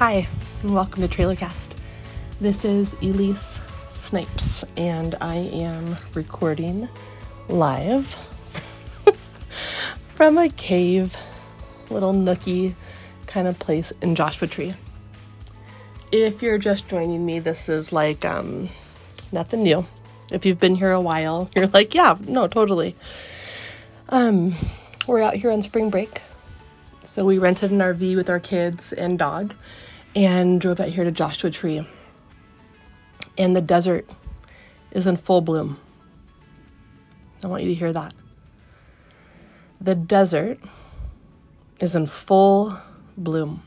Hi, and welcome to Trailercast. This is Elise Snipes, and I am recording live from a cave, little nookie kind of place in Joshua Tree. If you're just joining me, this is like um, nothing new. If you've been here a while, you're like, yeah, no, totally. Um, we're out here on spring break. So we rented an RV with our kids and dog and drove out here to Joshua Tree. And the desert is in full bloom. I want you to hear that. The desert is in full bloom.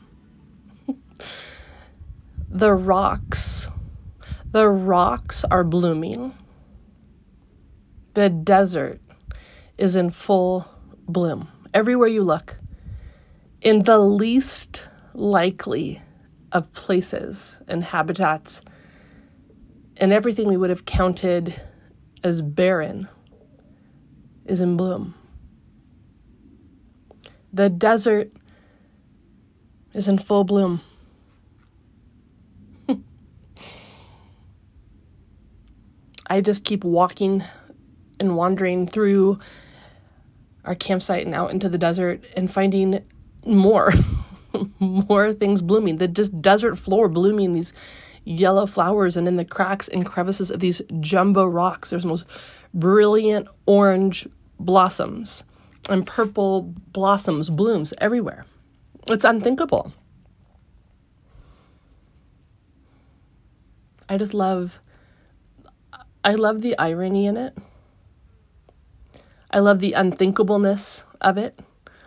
the rocks, the rocks are blooming. The desert is in full bloom. Everywhere you look, in the least likely of places and habitats, and everything we would have counted as barren is in bloom. The desert is in full bloom. I just keep walking and wandering through our campsite and out into the desert and finding more more things blooming. The just desert floor blooming these yellow flowers and in the cracks and crevices of these jumbo rocks there's most brilliant orange blossoms and purple blossoms blooms everywhere. It's unthinkable. I just love i love the irony in it. I love the unthinkableness of it.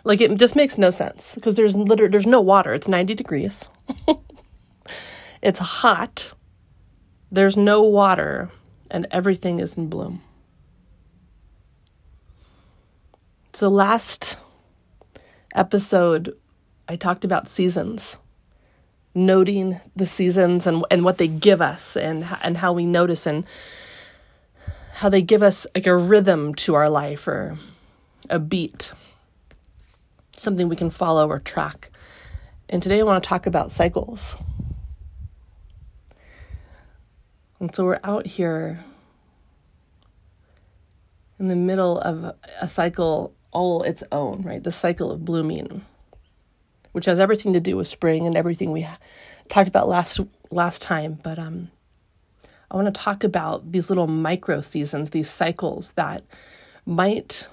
Like it just makes no sense because there's literally there's no water. It's 90 degrees. it's hot. There's no water and everything is in bloom. So last episode I talked about seasons. Noting the seasons and and what they give us and and how we notice and how they give us like a rhythm to our life or a beat, something we can follow or track. And today I want to talk about cycles. And so we're out here in the middle of a cycle all its own, right? The cycle of blooming, which has everything to do with spring and everything we talked about last last time. But um, I want to talk about these little micro seasons, these cycles that might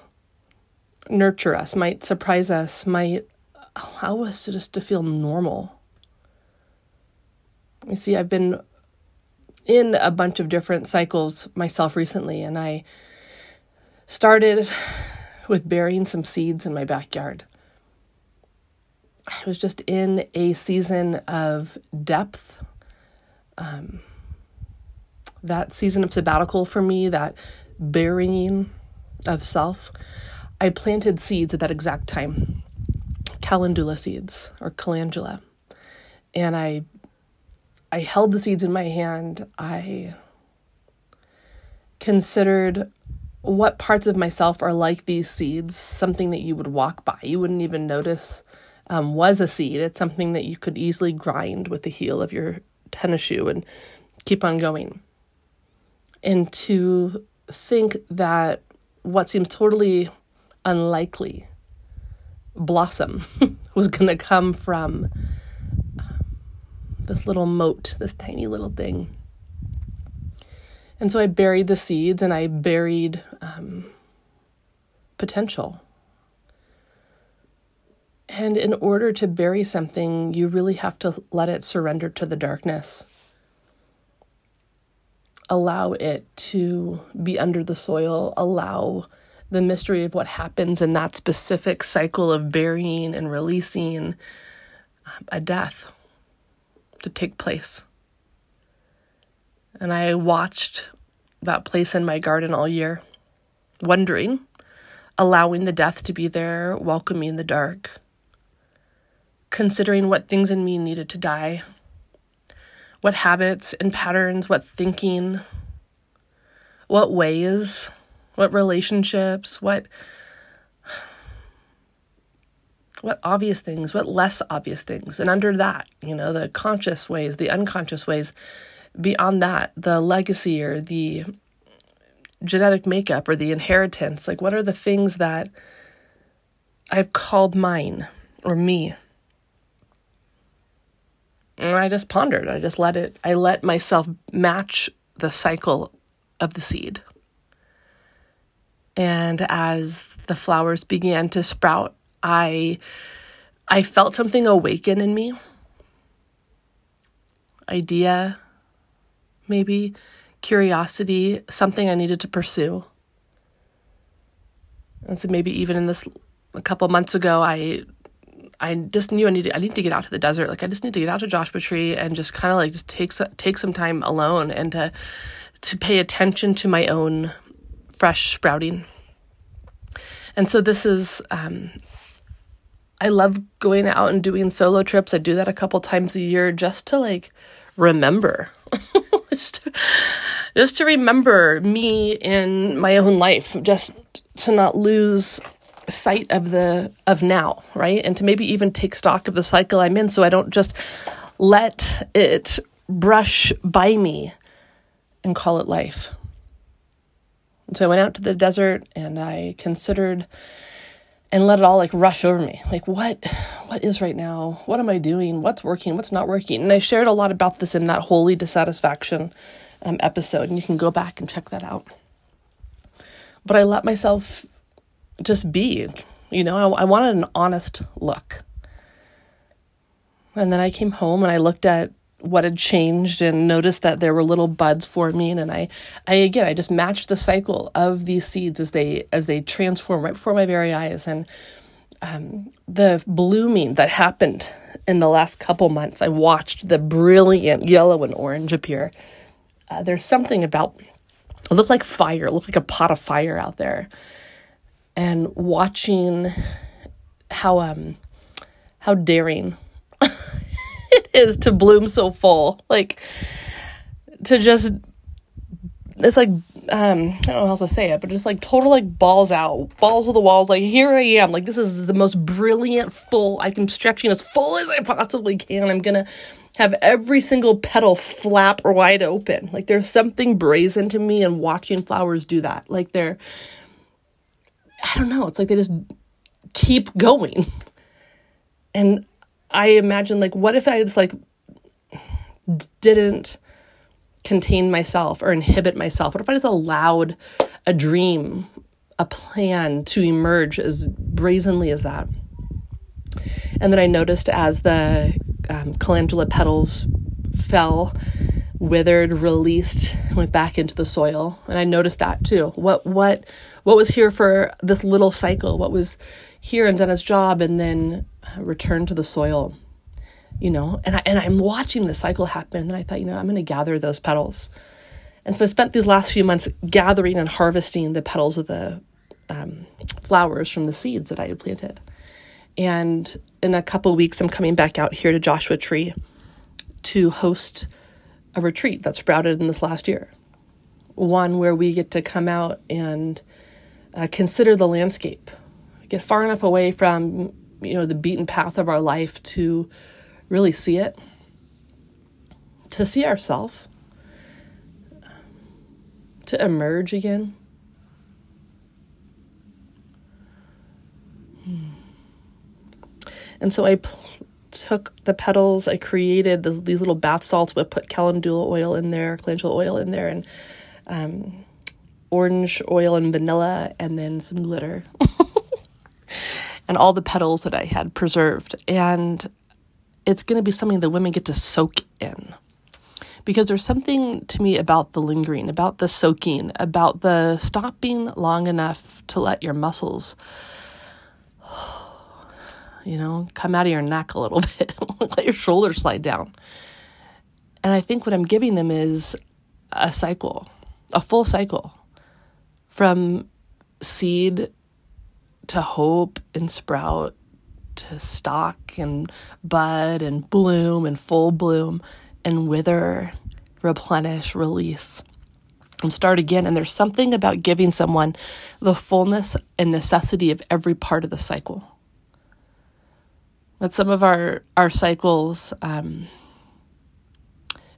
nurture us, might surprise us, might allow us to just to feel normal. You see, I've been in a bunch of different cycles myself recently, and I started with burying some seeds in my backyard. I was just in a season of depth. Um, that season of sabbatical for me, that burying of self, I planted seeds at that exact time calendula seeds or calendula. And I I held the seeds in my hand. I considered what parts of myself are like these seeds, something that you would walk by. You wouldn't even notice um, was a seed. It's something that you could easily grind with the heel of your tennis shoe and keep on going and to think that what seems totally unlikely blossom was going to come from um, this little mote, this tiny little thing. And so I buried the seeds and I buried um, potential. And in order to bury something, you really have to let it surrender to the darkness allow it to be under the soil, allow the mystery of what happens in that specific cycle of burying and releasing um, a death to take place. And I watched that place in my garden all year, wondering, allowing the death to be there, welcoming the dark, considering what things in me needed to die what habits and patterns, what thinking, what ways, what relationships, what what obvious things, what less obvious things. And under that, you know, the conscious ways, the unconscious ways, beyond that, the legacy or the genetic makeup or the inheritance. Like, what are the things that I've called mine or me? And I just pondered. I just let it, I let myself match the cycle of the seed. And as the flowers began to sprout, I I felt something awaken in me. Idea, maybe curiosity, something I needed to pursue. And so maybe even in this a couple months ago, I I just knew I needed I need to get out to the desert. Like I just need to get out to Joshua Tree and just kind of like just take take some time alone and to to pay attention to my own fresh sprouting. And so this is um, I love going out and doing solo trips. I do that a couple times a year just to like remember. just, to, just to remember me in my own life, just to not lose sight of the of now, right? And to maybe even take stock of the cycle I'm in so I don't just let it brush by me and call it life. And so I went out to the desert and I considered and let it all like rush over me. Like what what is right now? What am I doing? What's working? What's not working? And I shared a lot about this in that holy dissatisfaction um, episode, and you can go back and check that out. But I let myself just be. You know, I, I wanted an honest look. And then I came home and I looked at what had changed and noticed that there were little buds forming. And I I again I just matched the cycle of these seeds as they as they transform right before my very eyes. And um, the blooming that happened in the last couple months I watched the brilliant yellow and orange appear. Uh, there's something about it looked like fire it looked like a pot of fire out there. And watching how um how daring is to bloom so full. Like to just it's like um I don't know how else to say it, but just like total like balls out, balls of the walls. Like here I am, like this is the most brilliant full. I'm stretching as full as I possibly can. I'm gonna have every single petal flap wide open. Like there's something brazen to me and watching flowers do that. Like they're I don't know, it's like they just keep going. And I imagine like what if I just like didn't contain myself or inhibit myself? What if I just allowed a dream, a plan to emerge as brazenly as that? And then I noticed as the um, calendula petals fell, withered, released, went back into the soil, and I noticed that too. What what what was here for this little cycle? What was here and done its job, and then return to the soil? You know, and I and I'm watching the cycle happen, and I thought, you know, I'm going to gather those petals. And so I spent these last few months gathering and harvesting the petals of the um, flowers from the seeds that I had planted. And in a couple weeks, I'm coming back out here to Joshua Tree to host a retreat that sprouted in this last year. One where we get to come out and uh, consider the landscape, get far enough away from you know the beaten path of our life to really see it, to see ourselves, to emerge again. Hmm. And so I pl- took the petals, I created the, these little bath salts, but put calendula oil in there, calendula oil in there, and um, orange oil and vanilla, and then some glitter. and all the petals that I had preserved. And it's going to be something that women get to soak in. Because there's something to me about the lingering, about the soaking, about the stopping long enough to let your muscles, you know, come out of your neck a little bit, let your shoulders slide down. And I think what I'm giving them is a cycle, a full cycle from seed to hope and sprout to stalk and bud and bloom and full bloom and wither, replenish, release, and start again. And there's something about giving someone the fullness and necessity of every part of the cycle. But some of our, our cycles, um,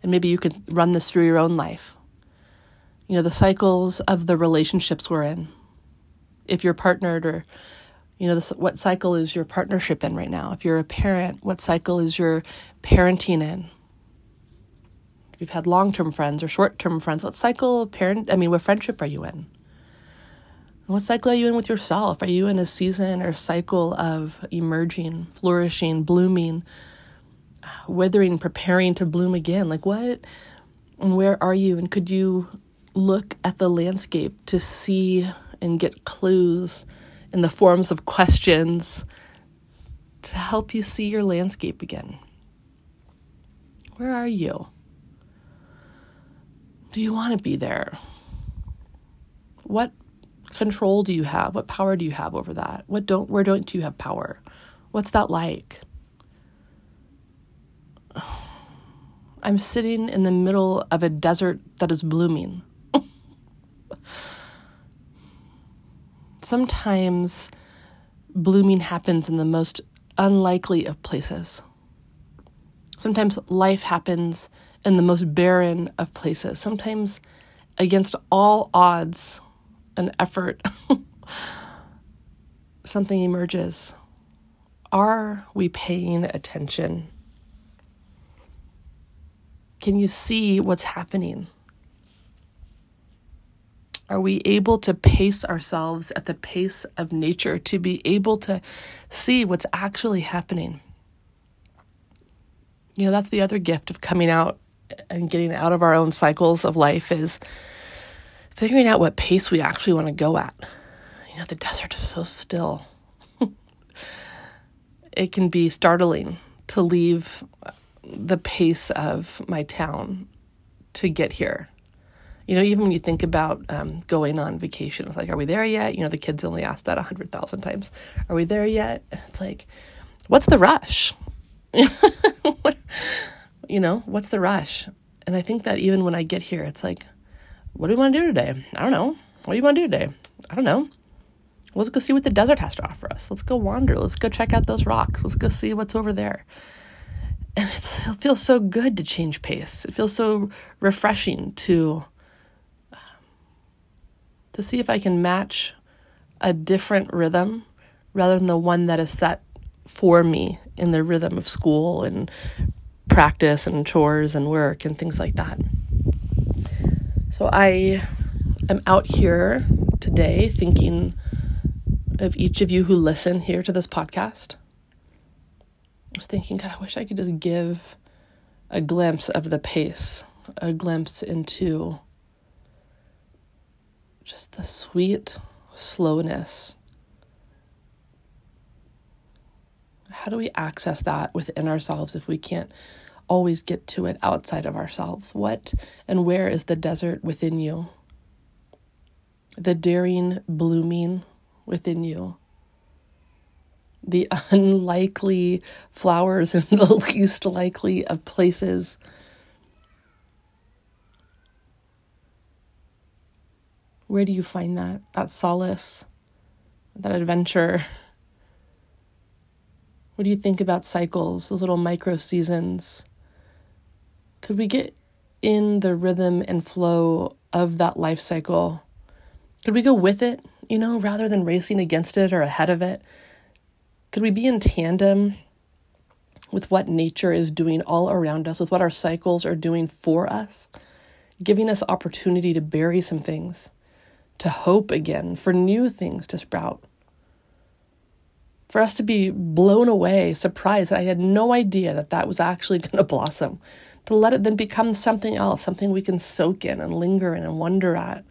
and maybe you could run this through your own life. You know, the cycles of the relationships we're in. If you're partnered or you know, this, what cycle is your partnership in right now? If you're a parent, what cycle is your parenting in? If you've had long term friends or short term friends, what cycle of parent, I mean, what friendship are you in? What cycle are you in with yourself? Are you in a season or cycle of emerging, flourishing, blooming, withering, preparing to bloom again? Like what and where are you? And could you look at the landscape to see and get clues in the forms of questions to help you see your landscape again? Where are you? Do you want to be there? What control do you have? What power do you have over that? What don't where don't you have power? What's that like? I'm sitting in the middle of a desert that is blooming. Sometimes blooming happens in the most unlikely of places. Sometimes life happens in the most barren of places. Sometimes, against all odds and effort, something emerges. Are we paying attention? Can you see what's happening? Are we able to pace ourselves at the pace of nature to be able to see what's actually happening? You know, that's the other gift of coming out and getting out of our own cycles of life is figuring out what pace we actually want to go at. You know, the desert is so still. it can be startling to leave the pace of my town to get here you know, even when you think about um, going on vacation, it's like, are we there yet? You know, the kids only ask that a hundred thousand times. Are we there yet? It's like, what's the rush? you know, what's the rush? And I think that even when I get here, it's like, what do we want to do today? I don't know. What do you want to do today? I don't know. Let's go see what the desert has to offer us. Let's go wander. Let's go check out those rocks. Let's go see what's over there. And it feels so good to change pace. It feels so refreshing to to see if I can match a different rhythm rather than the one that is set for me in the rhythm of school and practice and chores and work and things like that. So I am out here today thinking of each of you who listen here to this podcast. I was thinking, God, I wish I could just give a glimpse of the pace, a glimpse into just the sweet slowness. How do we access that within ourselves if we can't always get to it outside of ourselves? What and where is the desert within you? The daring blooming within you? The unlikely flowers in the least likely of places Where do you find that? That solace, that adventure? What do you think about cycles, those little micro seasons? Could we get in the rhythm and flow of that life cycle? Could we go with it, you know, rather than racing against it or ahead of it? Could we be in tandem with what nature is doing all around us, with what our cycles are doing for us, giving us opportunity to bury some things? To hope again, for new things to sprout. For us to be blown away, surprised that I had no idea that that was actually going to blossom, to let it then become something else, something we can soak in and linger in and wonder at,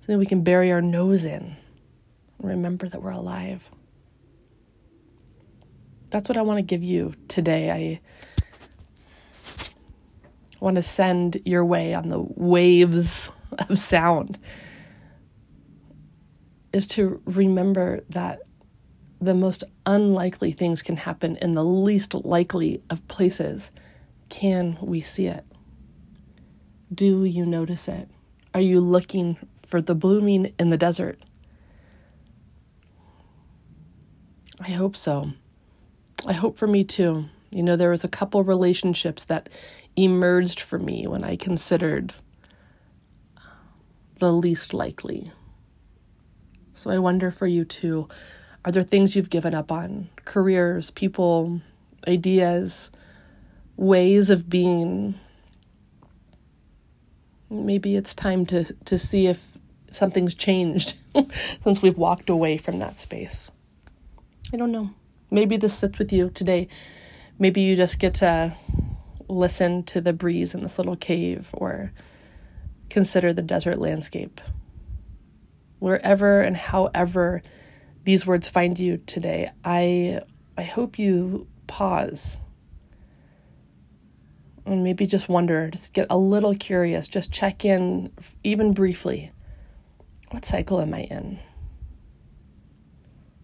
something we can bury our nose in and remember that we're alive. That's what I want to give you today. I want to send your way on the waves of sound is to remember that the most unlikely things can happen in the least likely of places. Can we see it? Do you notice it? Are you looking for the blooming in the desert? I hope so. I hope for me too. You know, there was a couple relationships that emerged for me when I considered the least likely. So I wonder for you too are there things you've given up on? Careers, people, ideas, ways of being? Maybe it's time to, to see if something's changed since we've walked away from that space. I don't know. Maybe this sits with you today. Maybe you just get to listen to the breeze in this little cave or consider the desert landscape. Wherever and however these words find you today, I I hope you pause and maybe just wonder, just get a little curious, just check in even briefly. What cycle am I in?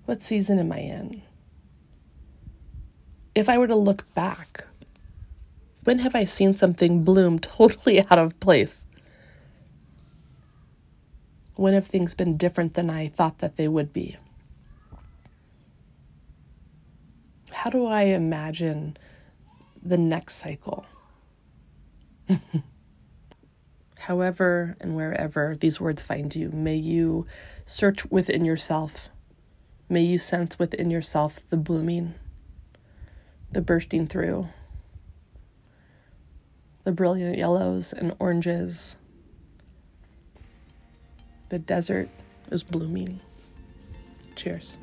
What season am I in? If I were to look back, when have I seen something bloom totally out of place? When have things been different than I thought that they would be? How do I imagine the next cycle? However and wherever these words find you, may you search within yourself. May you sense within yourself the blooming, the bursting through, the brilliant yellows and oranges the desert is blooming. Cheers.